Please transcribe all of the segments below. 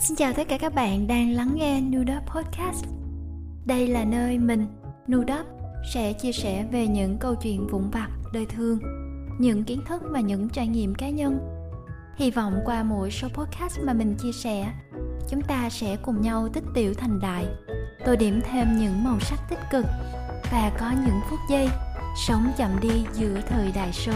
Xin chào tất cả các bạn đang lắng nghe Nudop Podcast. Đây là nơi mình, Nudop, sẽ chia sẻ về những câu chuyện vụn vặt đời thường, những kiến thức và những trải nghiệm cá nhân. Hy vọng qua mỗi số podcast mà mình chia sẻ, chúng ta sẽ cùng nhau tích tiểu thành đại, tô điểm thêm những màu sắc tích cực và có những phút giây sống chậm đi giữa thời đại số.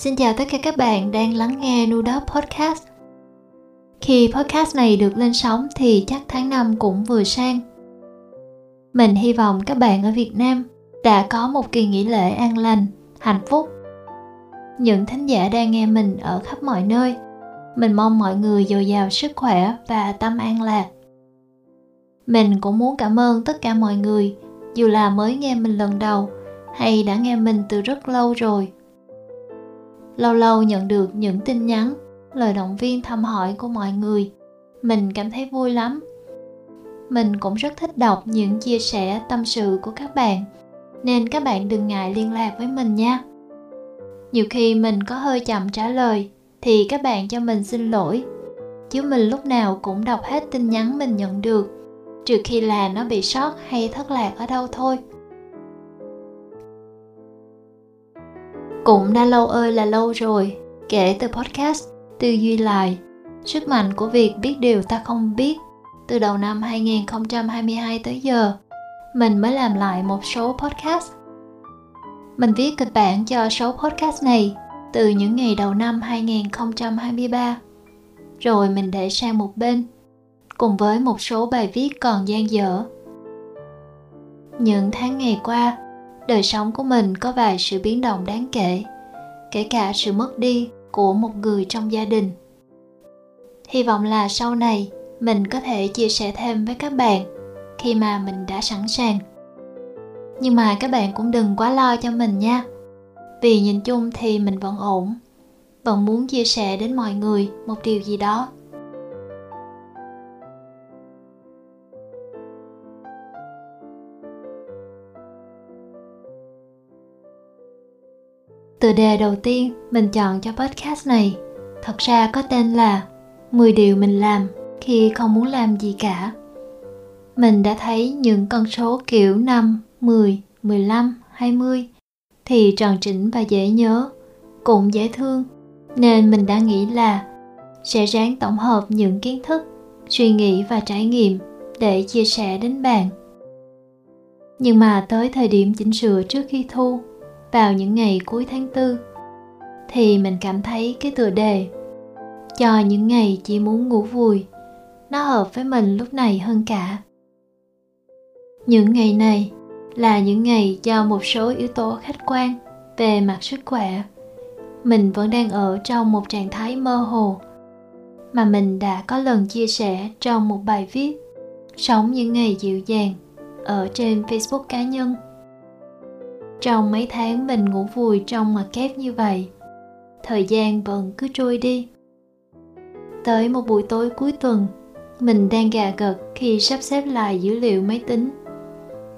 Xin chào tất cả các bạn đang lắng nghe Nudop Podcast. Khi podcast này được lên sóng thì chắc tháng 5 cũng vừa sang. Mình hy vọng các bạn ở Việt Nam đã có một kỳ nghỉ lễ an lành, hạnh phúc. Những thính giả đang nghe mình ở khắp mọi nơi, mình mong mọi người dồi dào sức khỏe và tâm an lạc. Mình cũng muốn cảm ơn tất cả mọi người, dù là mới nghe mình lần đầu hay đã nghe mình từ rất lâu rồi lâu lâu nhận được những tin nhắn, lời động viên thăm hỏi của mọi người. Mình cảm thấy vui lắm. Mình cũng rất thích đọc những chia sẻ tâm sự của các bạn, nên các bạn đừng ngại liên lạc với mình nha. Nhiều khi mình có hơi chậm trả lời, thì các bạn cho mình xin lỗi. Chứ mình lúc nào cũng đọc hết tin nhắn mình nhận được, trừ khi là nó bị sót hay thất lạc ở đâu thôi. Cũng đã lâu ơi là lâu rồi, kể từ podcast Tư duy lại, sức mạnh của việc biết điều ta không biết từ đầu năm 2022 tới giờ, mình mới làm lại một số podcast. Mình viết kịch bản cho số podcast này từ những ngày đầu năm 2023. Rồi mình để sang một bên, cùng với một số bài viết còn dang dở. Những tháng ngày qua, đời sống của mình có vài sự biến động đáng kể kể cả sự mất đi của một người trong gia đình. Hy vọng là sau này, mình có thể chia sẻ thêm với các bạn khi mà mình đã sẵn sàng. Nhưng mà các bạn cũng đừng quá lo cho mình nha. Vì nhìn chung thì mình vẫn ổn, vẫn muốn chia sẻ đến mọi người một điều gì đó. Tựa đề đầu tiên mình chọn cho podcast này thật ra có tên là 10 điều mình làm khi không muốn làm gì cả. Mình đã thấy những con số kiểu 5, 10, 15, 20 thì tròn chỉnh và dễ nhớ, cũng dễ thương, nên mình đã nghĩ là sẽ ráng tổng hợp những kiến thức, suy nghĩ và trải nghiệm để chia sẻ đến bạn. Nhưng mà tới thời điểm chỉnh sửa trước khi thu vào những ngày cuối tháng tư, thì mình cảm thấy cái tựa đề cho những ngày chỉ muốn ngủ vùi nó hợp với mình lúc này hơn cả. Những ngày này là những ngày do một số yếu tố khách quan về mặt sức khỏe. Mình vẫn đang ở trong một trạng thái mơ hồ, mà mình đã có lần chia sẻ trong một bài viết sống những ngày dịu dàng ở trên facebook cá nhân trong mấy tháng mình ngủ vùi trong mặt kép như vậy, thời gian vẫn cứ trôi đi. Tới một buổi tối cuối tuần, mình đang gà gật khi sắp xếp lại dữ liệu máy tính,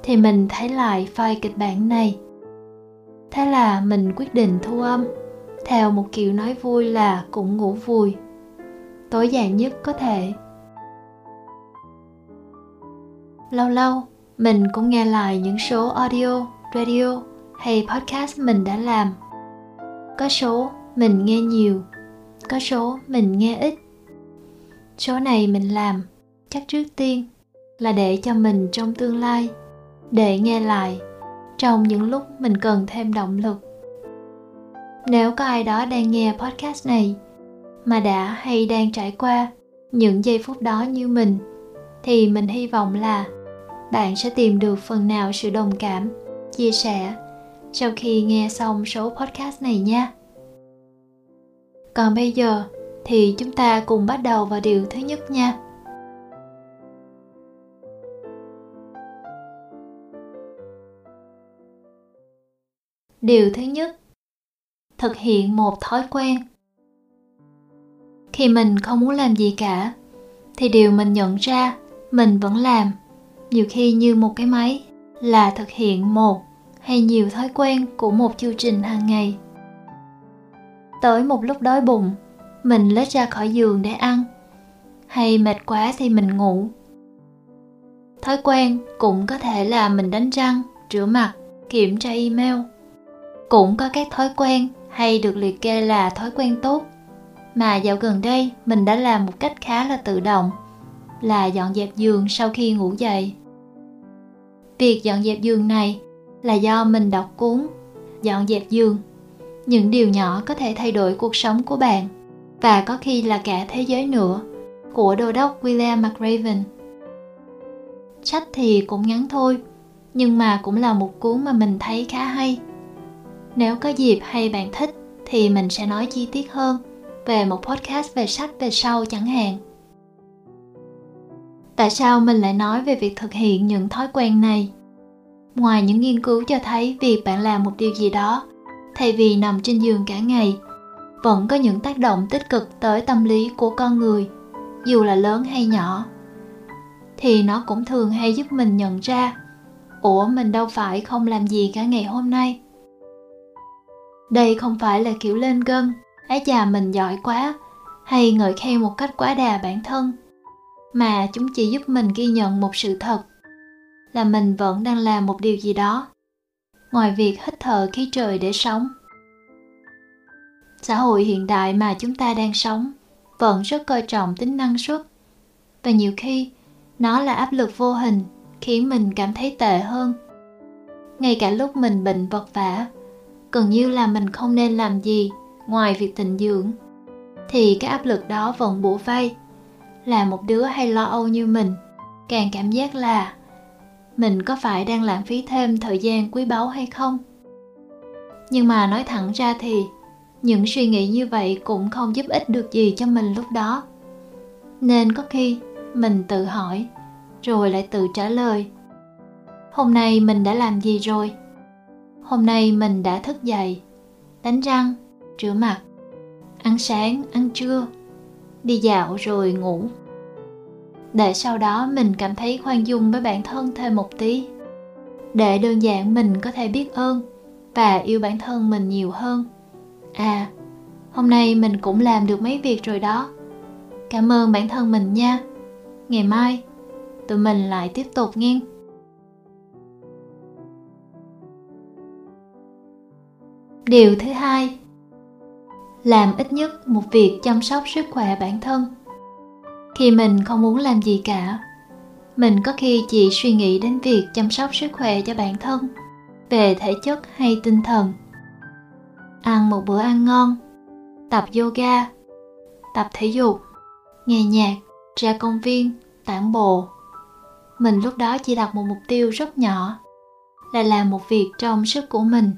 thì mình thấy lại file kịch bản này. Thế là mình quyết định thu âm, theo một kiểu nói vui là cũng ngủ vùi, tối giản nhất có thể. Lâu lâu, mình cũng nghe lại những số audio, radio hay podcast mình đã làm. Có số mình nghe nhiều. Có số mình nghe ít. Số này mình làm. Chắc trước tiên là để cho mình trong tương lai. Để nghe lại. Trong những lúc mình cần thêm động lực. Nếu có ai đó đang nghe podcast này mà đã hay đang trải qua những giây phút đó như mình, thì mình hy vọng là bạn sẽ tìm được phần nào sự đồng cảm, chia sẻ sau khi nghe xong số podcast này nha. Còn bây giờ thì chúng ta cùng bắt đầu vào điều thứ nhất nha. Điều thứ nhất, thực hiện một thói quen. Khi mình không muốn làm gì cả, thì điều mình nhận ra mình vẫn làm, nhiều khi như một cái máy là thực hiện một hay nhiều thói quen của một chương trình hàng ngày. Tới một lúc đói bụng, mình lết ra khỏi giường để ăn, hay mệt quá thì mình ngủ. Thói quen cũng có thể là mình đánh răng, rửa mặt, kiểm tra email. Cũng có các thói quen hay được liệt kê là thói quen tốt, mà dạo gần đây mình đã làm một cách khá là tự động, là dọn dẹp giường sau khi ngủ dậy. Việc dọn dẹp giường này là do mình đọc cuốn dọn dẹp giường những điều nhỏ có thể thay đổi cuộc sống của bạn và có khi là cả thế giới nữa của đô đốc William McRaven. Sách thì cũng ngắn thôi, nhưng mà cũng là một cuốn mà mình thấy khá hay. Nếu có dịp hay bạn thích thì mình sẽ nói chi tiết hơn về một podcast về sách về sau chẳng hạn. Tại sao mình lại nói về việc thực hiện những thói quen này? Ngoài những nghiên cứu cho thấy việc bạn làm một điều gì đó, thay vì nằm trên giường cả ngày, vẫn có những tác động tích cực tới tâm lý của con người, dù là lớn hay nhỏ. Thì nó cũng thường hay giúp mình nhận ra, ủa, mình đâu phải không làm gì cả ngày hôm nay. Đây không phải là kiểu lên gân, ái chà, mình giỏi quá, hay ngợi khen một cách quá đà bản thân, mà chúng chỉ giúp mình ghi nhận một sự thật là mình vẫn đang làm một điều gì đó. Ngoài việc hít thở khí trời để sống. Xã hội hiện đại mà chúng ta đang sống vẫn rất coi trọng tính năng suất. Và nhiều khi, nó là áp lực vô hình, khiến mình cảm thấy tệ hơn. Ngay cả lúc mình bệnh vật vả, gần như là mình không nên làm gì ngoài việc tịnh dưỡng, thì cái áp lực đó vẫn bủa vây, là một đứa hay lo âu như mình, càng cảm giác là mình có phải đang lãng phí thêm thời gian quý báu hay không? Nhưng mà nói thẳng ra thì, những suy nghĩ như vậy cũng không giúp ích được gì cho mình lúc đó. Nên có khi mình tự hỏi, rồi lại tự trả lời, hôm nay mình đã làm gì rồi? Hôm nay mình đã thức dậy, đánh răng, rửa mặt, ăn sáng, ăn trưa, đi dạo rồi ngủ để sau đó mình cảm thấy khoan dung với bản thân thêm một tí. Để đơn giản mình có thể biết ơn và yêu bản thân mình nhiều hơn. À hôm nay mình cũng làm được mấy việc rồi đó. Cảm ơn bản thân mình nha. Ngày mai, tụi mình lại tiếp tục nghe. Điều thứ hai, làm ít nhất một việc chăm sóc sức khỏe bản thân khi mình không muốn làm gì cả. Mình có khi chỉ suy nghĩ đến việc chăm sóc sức khỏe cho bản thân, về thể chất hay tinh thần. Ăn một bữa ăn ngon, tập yoga, tập thể dục, nghe nhạc, ra công viên, tản bộ. Mình lúc đó chỉ đặt một mục tiêu rất nhỏ, là làm một việc trong sức của mình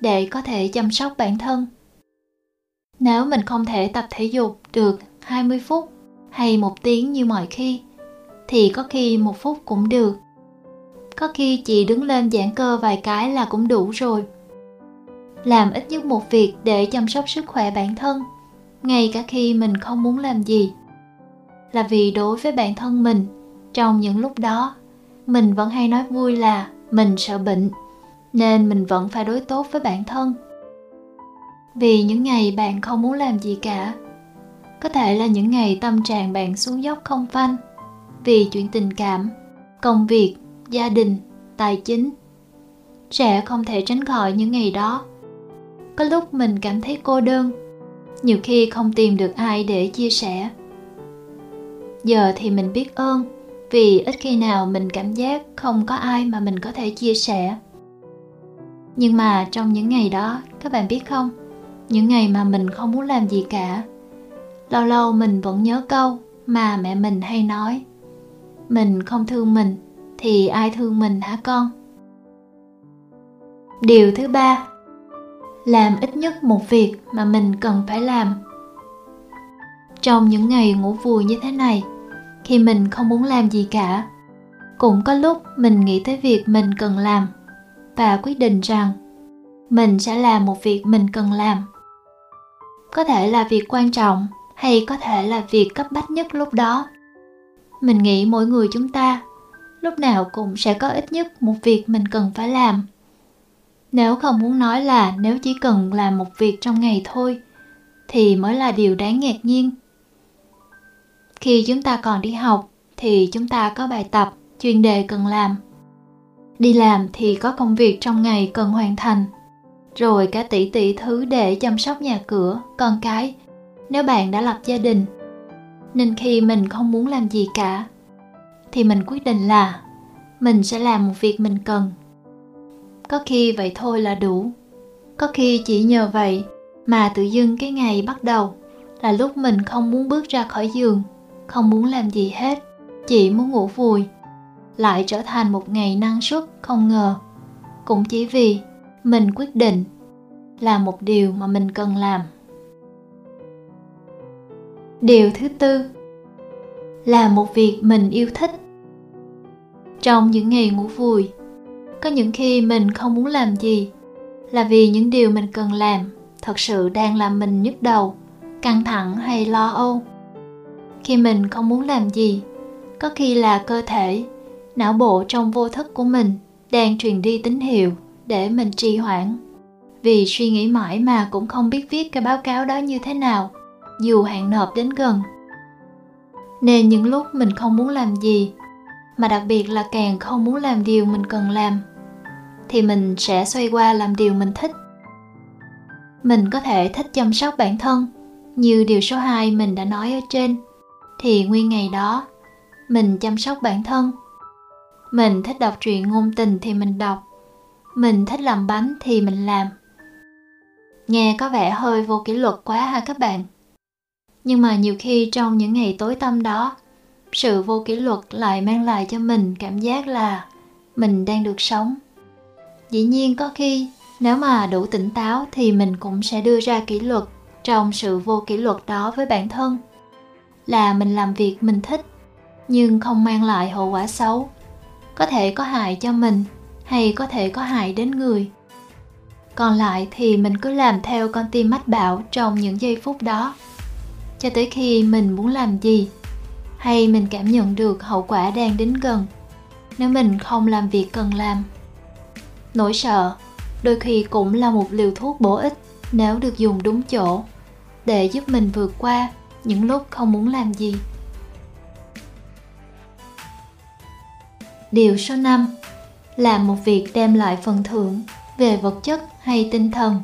để có thể chăm sóc bản thân. Nếu mình không thể tập thể dục được 20 phút hay một tiếng như mọi khi, thì có khi một phút cũng được. Có khi chị đứng lên giãn cơ vài cái là cũng đủ rồi. Làm ít nhất một việc để chăm sóc sức khỏe bản thân, ngay cả khi mình không muốn làm gì. Là vì đối với bản thân mình, trong những lúc đó, mình vẫn hay nói vui là mình sợ bệnh, nên mình vẫn phải đối tốt với bản thân. Vì những ngày bạn không muốn làm gì cả có thể là những ngày tâm trạng bạn xuống dốc không phanh. Vì chuyện tình cảm, công việc, gia đình, tài chính, sẽ không thể tránh khỏi những ngày đó. Có lúc mình cảm thấy cô đơn, nhiều khi không tìm được ai để chia sẻ. Giờ thì mình biết ơn, vì ít khi nào mình cảm giác không có ai mà mình có thể chia sẻ. Nhưng mà trong những ngày đó, các bạn biết không? Những ngày mà mình không muốn làm gì cả lâu lâu mình vẫn nhớ câu mà mẹ mình hay nói. Mình không thương mình thì ai thương mình hả con? Điều thứ ba, làm ít nhất một việc mà mình cần phải làm. Trong những ngày ngủ vùi như thế này, khi mình không muốn làm gì cả, cũng có lúc mình nghĩ tới việc mình cần làm và quyết định rằng mình sẽ làm một việc mình cần làm. Có thể là việc quan trọng hay có thể là việc cấp bách nhất lúc đó. Mình nghĩ mỗi người chúng ta lúc nào cũng sẽ có ít nhất một việc mình cần phải làm. Nếu không muốn nói là nếu chỉ cần làm một việc trong ngày thôi, thì mới là điều đáng ngạc nhiên. Khi chúng ta còn đi học, thì chúng ta có bài tập, chuyên đề cần làm. Đi làm thì có công việc trong ngày cần hoàn thành, rồi cả tỷ tỷ thứ để chăm sóc nhà cửa, con cái nếu bạn đã lập gia đình, nên khi mình không muốn làm gì cả, thì mình quyết định là mình sẽ làm một việc mình cần. Có khi vậy thôi là đủ. Có khi chỉ nhờ vậy mà tự dưng cái ngày bắt đầu là lúc mình không muốn bước ra khỏi giường, không muốn làm gì hết, chỉ muốn ngủ vùi, lại trở thành một ngày năng suất không ngờ. Cũng chỉ vì mình quyết định là một điều mà mình cần làm điều thứ tư, là một việc mình yêu thích. Trong những ngày ngủ vùi, có những khi mình không muốn làm gì là vì những điều mình cần làm thật sự đang làm mình nhức đầu, căng thẳng hay lo âu. Khi mình không muốn làm gì, có khi là cơ thể, não bộ trong vô thức của mình đang truyền đi tín hiệu để mình trì hoãn. Vì suy nghĩ mãi mà cũng không biết viết cái báo cáo đó như thế nào dù hạn nộp đến gần. Nên những lúc mình không muốn làm gì, mà đặc biệt là càng không muốn làm điều mình cần làm, thì mình sẽ xoay qua làm điều mình thích. Mình có thể thích chăm sóc bản thân, như điều số 2 mình đã nói ở trên. Thì nguyên ngày đó, mình chăm sóc bản thân. Mình thích đọc truyện ngôn tình thì mình đọc. Mình thích làm bánh thì mình làm. Nghe có vẻ hơi vô kỷ luật quá ha các bạn nhưng mà nhiều khi trong những ngày tối tăm đó, sự vô kỷ luật lại mang lại cho mình cảm giác là mình đang được sống. Dĩ nhiên có khi, nếu mà đủ tỉnh táo thì mình cũng sẽ đưa ra kỷ luật trong sự vô kỷ luật đó với bản thân. Là mình làm việc mình thích, nhưng không mang lại hậu quả xấu. Có thể có hại cho mình, hay có thể có hại đến người. Còn lại thì mình cứ làm theo con tim mách bảo trong những giây phút đó cho tới khi mình muốn làm gì? Hay mình cảm nhận được hậu quả đang đến gần? Nếu mình không làm việc cần làm? Nỗi sợ đôi khi cũng là một liều thuốc bổ ích nếu được dùng đúng chỗ để giúp mình vượt qua những lúc không muốn làm gì. Điều số 5 Làm một việc đem lại phần thưởng về vật chất hay tinh thần.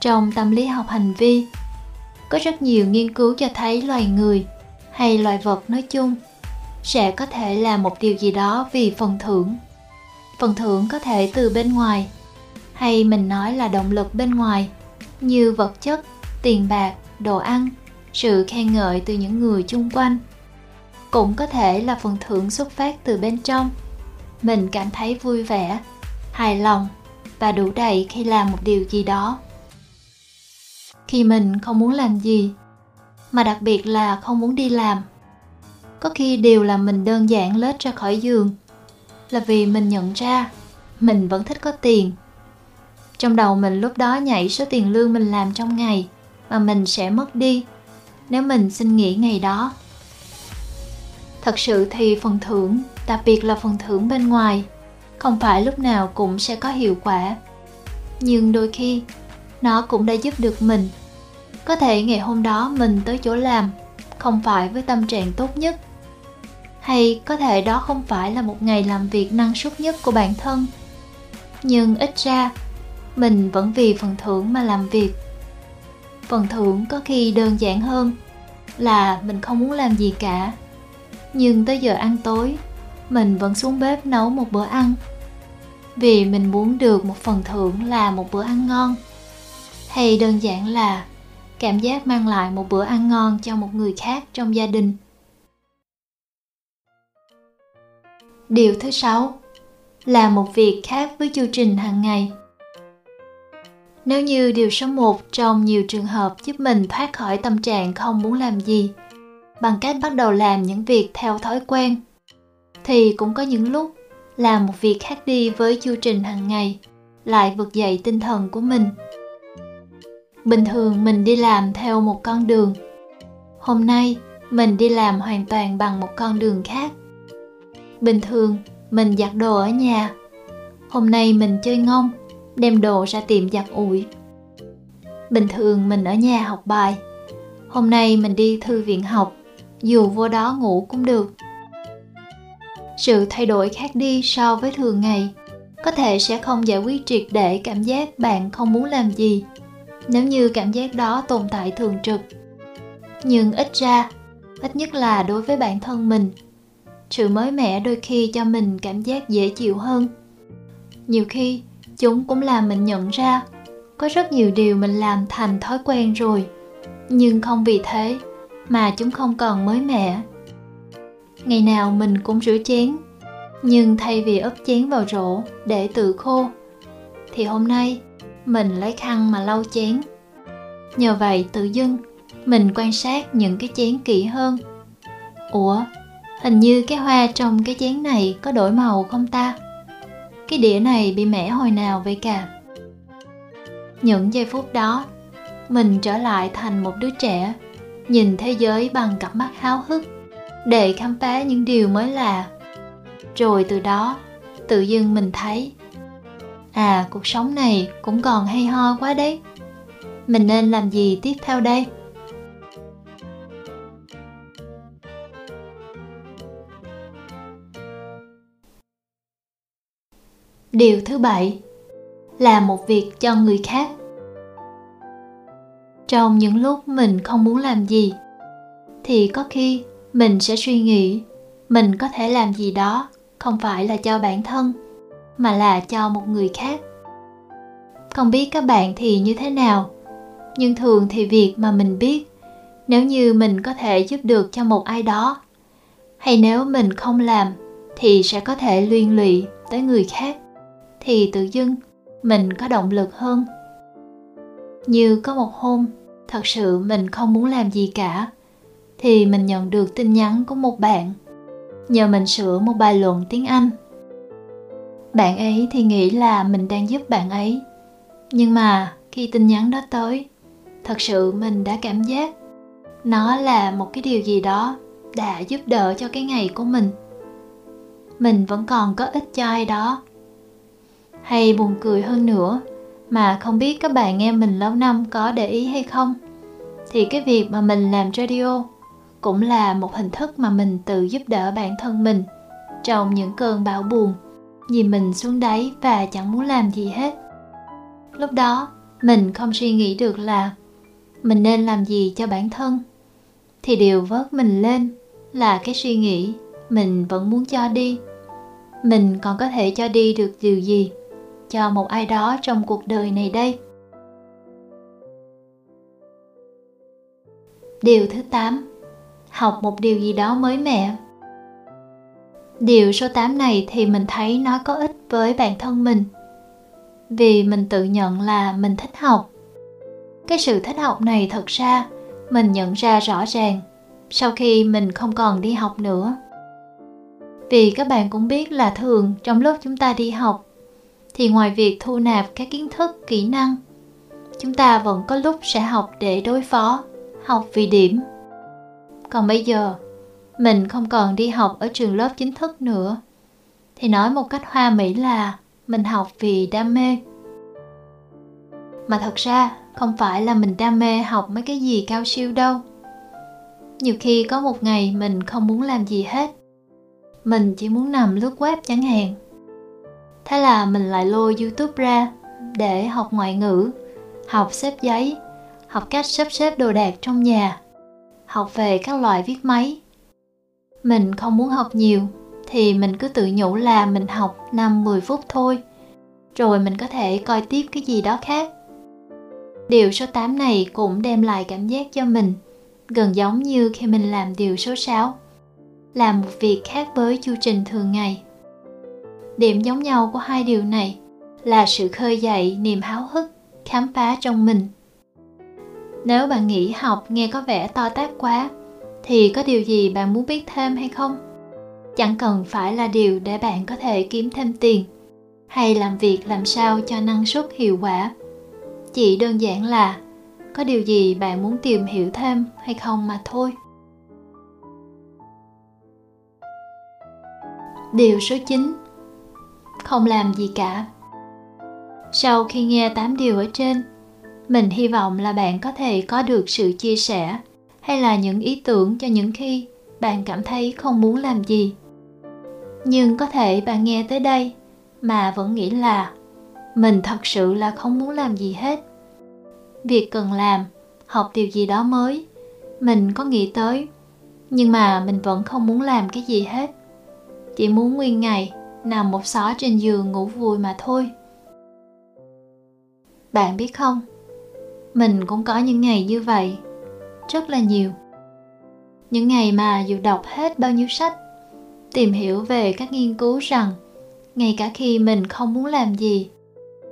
Trong tâm lý học hành vi, có rất nhiều nghiên cứu cho thấy loài người hay loài vật nói chung sẽ có thể làm một điều gì đó vì phần thưởng. Phần thưởng có thể từ bên ngoài hay mình nói là động lực bên ngoài như vật chất, tiền bạc, đồ ăn, sự khen ngợi từ những người chung quanh. Cũng có thể là phần thưởng xuất phát từ bên trong. Mình cảm thấy vui vẻ hài lòng và đủ đầy khi làm một điều gì đó khi mình không muốn làm gì, mà đặc biệt là không muốn đi làm. Có khi điều làm mình đơn giản lết ra khỏi giường, là vì mình nhận ra mình vẫn thích có tiền. Trong đầu mình lúc đó nhảy số tiền lương mình làm trong ngày mà mình sẽ mất đi nếu mình xin nghỉ ngày đó. Thật sự thì phần thưởng, đặc biệt là phần thưởng bên ngoài, không phải lúc nào cũng sẽ có hiệu quả. Nhưng đôi khi nó cũng đã giúp được mình. Có thể ngày hôm đó mình tới chỗ làm không phải với tâm trạng tốt nhất. Hay có thể đó không phải là một ngày làm việc năng suất nhất của bản thân. Nhưng ít ra, mình vẫn vì phần thưởng mà làm việc. Phần thưởng có khi đơn giản hơn là mình không muốn làm gì cả. Nhưng tới giờ ăn tối, mình vẫn xuống bếp nấu một bữa ăn. Vì mình muốn được một phần thưởng là một bữa ăn ngon hay đơn giản là cảm giác mang lại một bữa ăn ngon cho một người khác trong gia đình. Điều thứ sáu là một việc khác với chu trình hàng ngày. Nếu như điều số 1 trong nhiều trường hợp giúp mình thoát khỏi tâm trạng không muốn làm gì, bằng cách bắt đầu làm những việc theo thói quen, thì cũng có những lúc làm một việc khác đi với chu trình hàng ngày lại vực dậy tinh thần của mình bình thường mình đi làm theo một con đường. Hôm nay, mình đi làm hoàn toàn bằng một con đường khác. Bình thường, mình giặt đồ ở nhà. Hôm nay mình chơi ngông, đem đồ ra tiệm giặt ủi. Bình thường mình ở nhà học bài. Hôm nay mình đi thư viện học, dù vô đó ngủ cũng được. Sự thay đổi khác đi so với thường ngày, có thể sẽ không giải quyết triệt để cảm giác bạn không muốn làm gì nếu như cảm giác đó tồn tại thường trực. Nhưng ít ra, ít nhất là đối với bản thân mình, sự mới mẻ đôi khi cho mình cảm giác dễ chịu hơn. Nhiều khi, chúng cũng làm mình nhận ra có rất nhiều điều mình làm thành thói quen rồi, nhưng không vì thế mà chúng không còn mới mẻ. Ngày nào mình cũng rửa chén, nhưng thay vì ấp chén vào rổ để tự khô, thì hôm nay mình lấy khăn mà lau chén. Nhờ vậy tự dưng, mình quan sát những cái chén kỹ hơn. Ủa, hình như cái hoa trong cái chén này có đổi màu không ta? Cái đĩa này bị mẻ hồi nào vậy cả? Những giây phút đó, mình trở lại thành một đứa trẻ, nhìn thế giới bằng cặp mắt háo hức, để khám phá những điều mới lạ. Rồi từ đó, tự dưng mình thấy à cuộc sống này cũng còn hay ho quá đấy. Mình nên làm gì tiếp theo đây? Điều thứ bảy là một việc cho người khác. Trong những lúc mình không muốn làm gì, thì có khi mình sẽ suy nghĩ mình có thể làm gì đó không phải là cho bản thân mà là cho một người khác. Không biết các bạn thì như thế nào, nhưng thường thì việc mà mình biết, nếu như mình có thể giúp được cho một ai đó, hay nếu mình không làm, thì sẽ có thể liên lụy tới người khác, thì tự dưng mình có động lực hơn. Như có một hôm, thật sự mình không muốn làm gì cả, thì mình nhận được tin nhắn của một bạn. Nhờ mình sửa một bài luận tiếng anh bạn ấy thì nghĩ là mình đang giúp bạn ấy. Nhưng mà khi tin nhắn đó tới, thật sự mình đã cảm giác nó là một cái điều gì đó đã giúp đỡ cho cái ngày của mình. Mình vẫn còn có ích cho ai đó. Hay buồn cười hơn nữa, mà không biết các bạn nghe mình lâu năm có để ý hay không, thì cái việc mà mình làm radio cũng là một hình thức mà mình tự giúp đỡ bản thân mình trong những cơn bão buồn nhìn mình xuống đáy và chẳng muốn làm gì hết. Lúc đó, mình không suy nghĩ được là mình nên làm gì cho bản thân. Thì điều vớt mình lên là cái suy nghĩ mình vẫn muốn cho đi. Mình còn có thể cho đi được điều gì cho một ai đó trong cuộc đời này đây? Điều thứ 8 học một điều gì đó mới mẻ điều số 8 này thì mình thấy nó có ích với bản thân mình. Vì mình tự nhận là mình thích học. Cái sự thích học này thật ra, mình nhận ra rõ ràng sau khi mình không còn đi học nữa. Vì các bạn cũng biết là thường trong lúc chúng ta đi học, thì ngoài việc thu nạp các kiến thức, kỹ năng, chúng ta vẫn có lúc sẽ học để đối phó, học vì điểm. Còn bây giờ mình không còn đi học ở trường lớp chính thức nữa. Thì nói một cách hoa mỹ là, mình học vì đam mê. Mà thật ra, không phải là mình đam mê học mấy cái gì cao siêu đâu. Nhiều khi có một ngày mình không muốn làm gì hết. Mình chỉ muốn nằm lướt web chẳng hạn. Thế là mình lại lôi youtube ra để học ngoại ngữ, học xếp giấy, học cách sắp xếp đồ đạc trong nhà, học về các loại viết máy mình không muốn học nhiều, thì mình cứ tự nhủ là mình học 5-10 phút thôi. Rồi mình có thể coi tiếp cái gì đó khác. Điều số 8 này cũng đem lại cảm giác cho mình, gần giống như khi mình làm điều số 6 làm một việc khác với chu trình thường ngày. Điểm giống nhau của hai điều này là sự khơi dậy niềm háo hức, khám phá trong mình. Nếu bạn nghĩ học nghe có vẻ to tát quá thì có điều gì bạn muốn biết thêm hay không? Chẳng cần phải là điều để bạn có thể kiếm thêm tiền hay làm việc làm sao cho năng suất hiệu quả. Chỉ đơn giản là có điều gì bạn muốn tìm hiểu thêm hay không mà thôi. Điều số 9 không làm gì cả. Sau khi nghe 8 điều ở trên, mình hy vọng là bạn có thể có được sự chia sẻ hay là những ý tưởng cho những khi bạn cảm thấy không muốn làm gì? Nhưng có thể bạn nghe tới đây mà vẫn nghĩ là mình thật sự là không muốn làm gì hết. Việc cần làm, học điều gì đó mới, mình có nghĩ tới, nhưng mà mình vẫn không muốn làm cái gì hết. Chỉ muốn nguyên ngày nằm một xó trên giường ngủ vui mà thôi. Bạn biết không? Mình cũng có những ngày như vậy rất là nhiều. Những ngày mà dù đọc hết bao nhiêu sách, tìm hiểu về các nghiên cứu rằng ngay cả khi mình không muốn làm gì,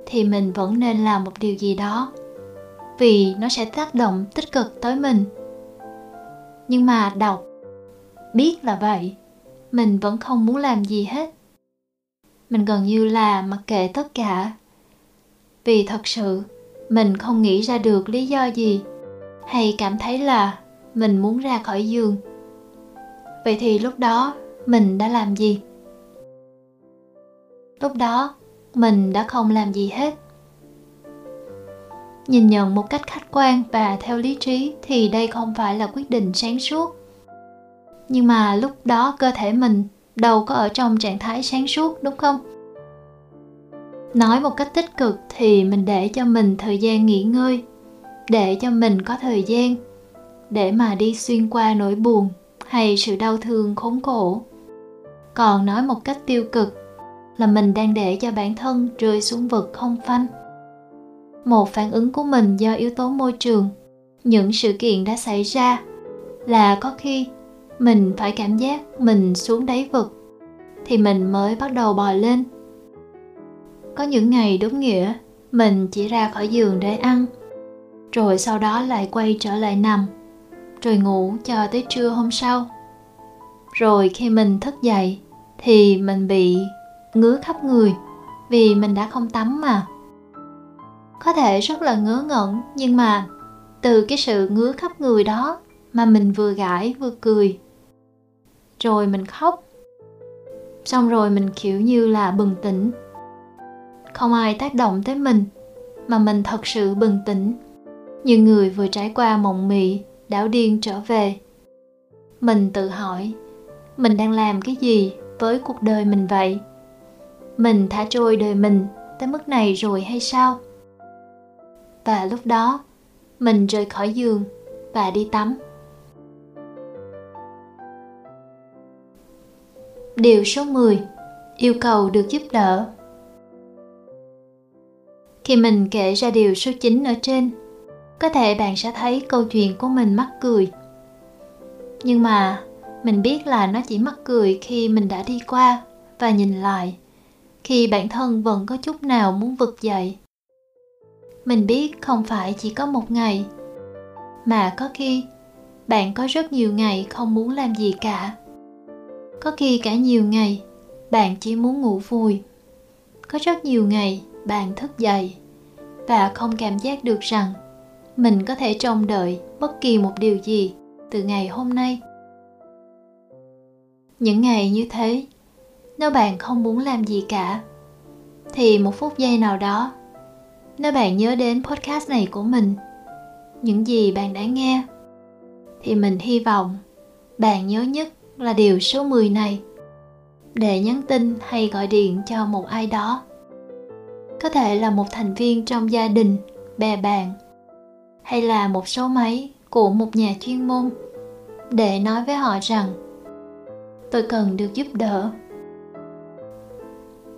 thì mình vẫn nên làm một điều gì đó, vì nó sẽ tác động tích cực tới mình. Nhưng mà đọc, biết là vậy, mình vẫn không muốn làm gì hết. Mình gần như là mặc kệ tất cả, vì thật sự mình không nghĩ ra được lý do gì hay cảm thấy là mình muốn ra khỏi giường? Vậy thì lúc đó mình đã làm gì? Lúc đó mình đã không làm gì hết. Nhìn nhận một cách khách quan và theo lý trí thì đây không phải là quyết định sáng suốt. Nhưng mà lúc đó cơ thể mình đâu có ở trong trạng thái sáng suốt, đúng không? Nói một cách tích cực thì mình để cho mình thời gian nghỉ ngơi để cho mình có thời gian để mà đi xuyên qua nỗi buồn hay sự đau thương khốn khổ. Còn nói một cách tiêu cực là mình đang để cho bản thân rơi xuống vực không phanh. Một phản ứng của mình do yếu tố môi trường, những sự kiện đã xảy ra là có khi mình phải cảm giác mình xuống đáy vực thì mình mới bắt đầu bò lên. Có những ngày đúng nghĩa, mình chỉ ra khỏi giường để ăn rồi sau đó lại quay trở lại nằm, rồi ngủ cho tới trưa hôm sau. Rồi khi mình thức dậy thì mình bị ngứa khắp người vì mình đã không tắm mà. Có thể rất là ngớ ngẩn, nhưng mà từ cái sự ngứa khắp người đó mà mình vừa gãi vừa cười. Rồi mình khóc. Xong rồi mình, kiểu như là, bừng tỉnh. Không ai tác động tới mình, mà mình thật sự bừng tỉnh như người vừa trải qua mộng mị, đảo điên trở về. Mình tự hỏi, mình đang làm cái gì với cuộc đời mình vậy? Mình thả trôi đời mình tới mức này rồi hay sao? Và lúc đó, mình rời khỏi giường và đi tắm. Điều số 10 Yêu cầu được giúp đỡ. Khi mình kể ra điều số 9 ở trên có thể bạn sẽ thấy câu chuyện của mình mắc cười. Nhưng mà, mình biết là nó chỉ mắc cười khi mình đã đi qua và nhìn lại, khi bản thân vẫn có chút nào muốn vực dậy. Mình biết không phải chỉ có một ngày, mà có khi bạn có rất nhiều ngày không muốn làm gì cả. Có khi cả nhiều ngày bạn chỉ muốn ngủ vùi có rất nhiều ngày bạn thức dậy và không cảm giác được rằng mình có thể trông đợi bất kỳ một điều gì từ ngày hôm nay. Những ngày như thế, nếu bạn không muốn làm gì cả, thì một phút giây nào đó, nếu bạn nhớ đến podcast này của mình, những gì bạn đã nghe, thì mình hy vọng bạn nhớ nhất là điều số 10 này. Để nhắn tin hay gọi điện cho một ai đó, có thể là một thành viên trong gia đình, bè bạn hay là một số máy của một nhà chuyên môn để nói với họ rằng, tôi cần được giúp đỡ.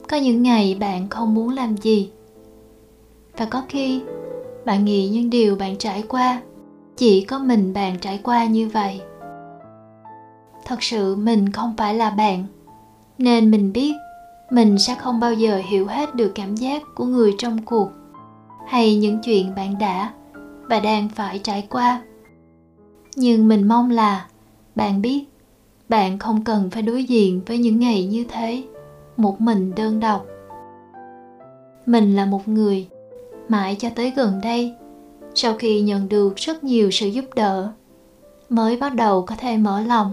Có những ngày bạn không muốn làm gì. Và có khi bạn nghĩ những điều bạn trải qua, chỉ có mình bạn trải qua như vậy. Thật sự mình không phải là bạn, nên mình biết mình sẽ không bao giờ hiểu hết được cảm giác của người trong cuộc hay những chuyện bạn đã và đang phải trải qua. Nhưng mình mong là, bạn biết, bạn không cần phải đối diện với những ngày như thế, một mình đơn độc. Mình là một người, mãi cho tới gần đây, sau khi nhận được rất nhiều sự giúp đỡ, mới bắt đầu có thể mở lòng.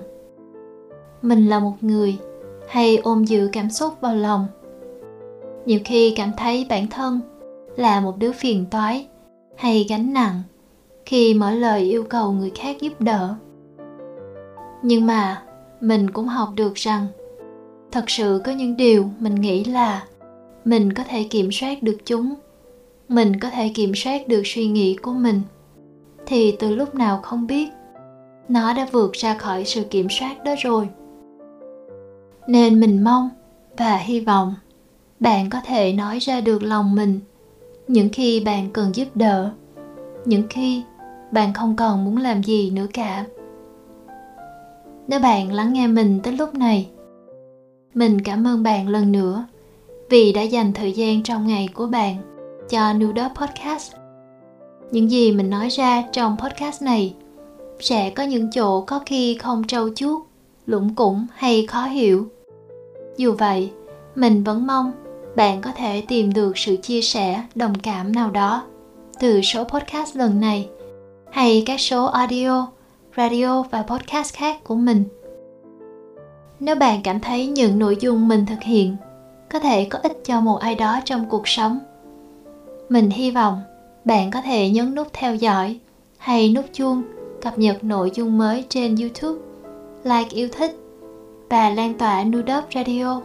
Mình là một người hay ôm giữ cảm xúc vào lòng. Nhiều khi cảm thấy bản thân là một đứa phiền toái hay gánh nặng khi mở lời yêu cầu người khác giúp đỡ. Nhưng mà, mình cũng học được rằng, thật sự có những điều mình nghĩ là mình có thể kiểm soát được chúng, mình có thể kiểm soát được suy nghĩ của mình, thì từ lúc nào không biết, nó đã vượt ra khỏi sự kiểm soát đó rồi. Nên mình mong và hy vọng bạn có thể nói ra được lòng mình những khi bạn cần giúp đỡ những khi bạn không còn muốn làm gì nữa cả nếu bạn lắng nghe mình tới lúc này mình cảm ơn bạn lần nữa vì đã dành thời gian trong ngày của bạn cho New Dot Podcast. Những gì mình nói ra trong podcast này sẽ có những chỗ có khi không trâu chuốt, lũng củng hay khó hiểu. Dù vậy, mình vẫn mong bạn có thể tìm được sự chia sẻ đồng cảm nào đó từ số podcast lần này hay các số audio, radio và podcast khác của mình. Nếu bạn cảm thấy những nội dung mình thực hiện có thể có ích cho một ai đó trong cuộc sống, mình hy vọng bạn có thể nhấn nút theo dõi hay nút chuông cập nhật nội dung mới trên YouTube, like yêu thích và lan tỏa Nude Radio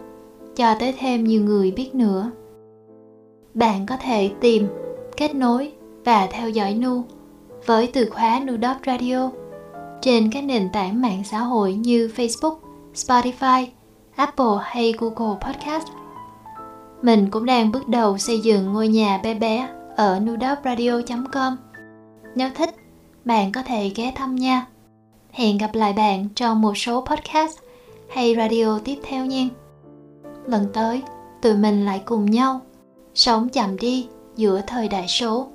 cho tới thêm nhiều người biết nữa. Bạn có thể tìm, kết nối và theo dõi Nu với từ khóa Nude Radio trên các nền tảng mạng xã hội như Facebook, Spotify, Apple hay Google Podcast. Mình cũng đang bước đầu xây dựng ngôi nhà bé bé ở nudopradio.com. Nếu thích, bạn có thể ghé thăm nha. Hẹn gặp lại bạn trong một số podcast hay radio tiếp theo nha. Lần tới, tụi mình lại cùng nhau sống chậm đi giữa thời đại số.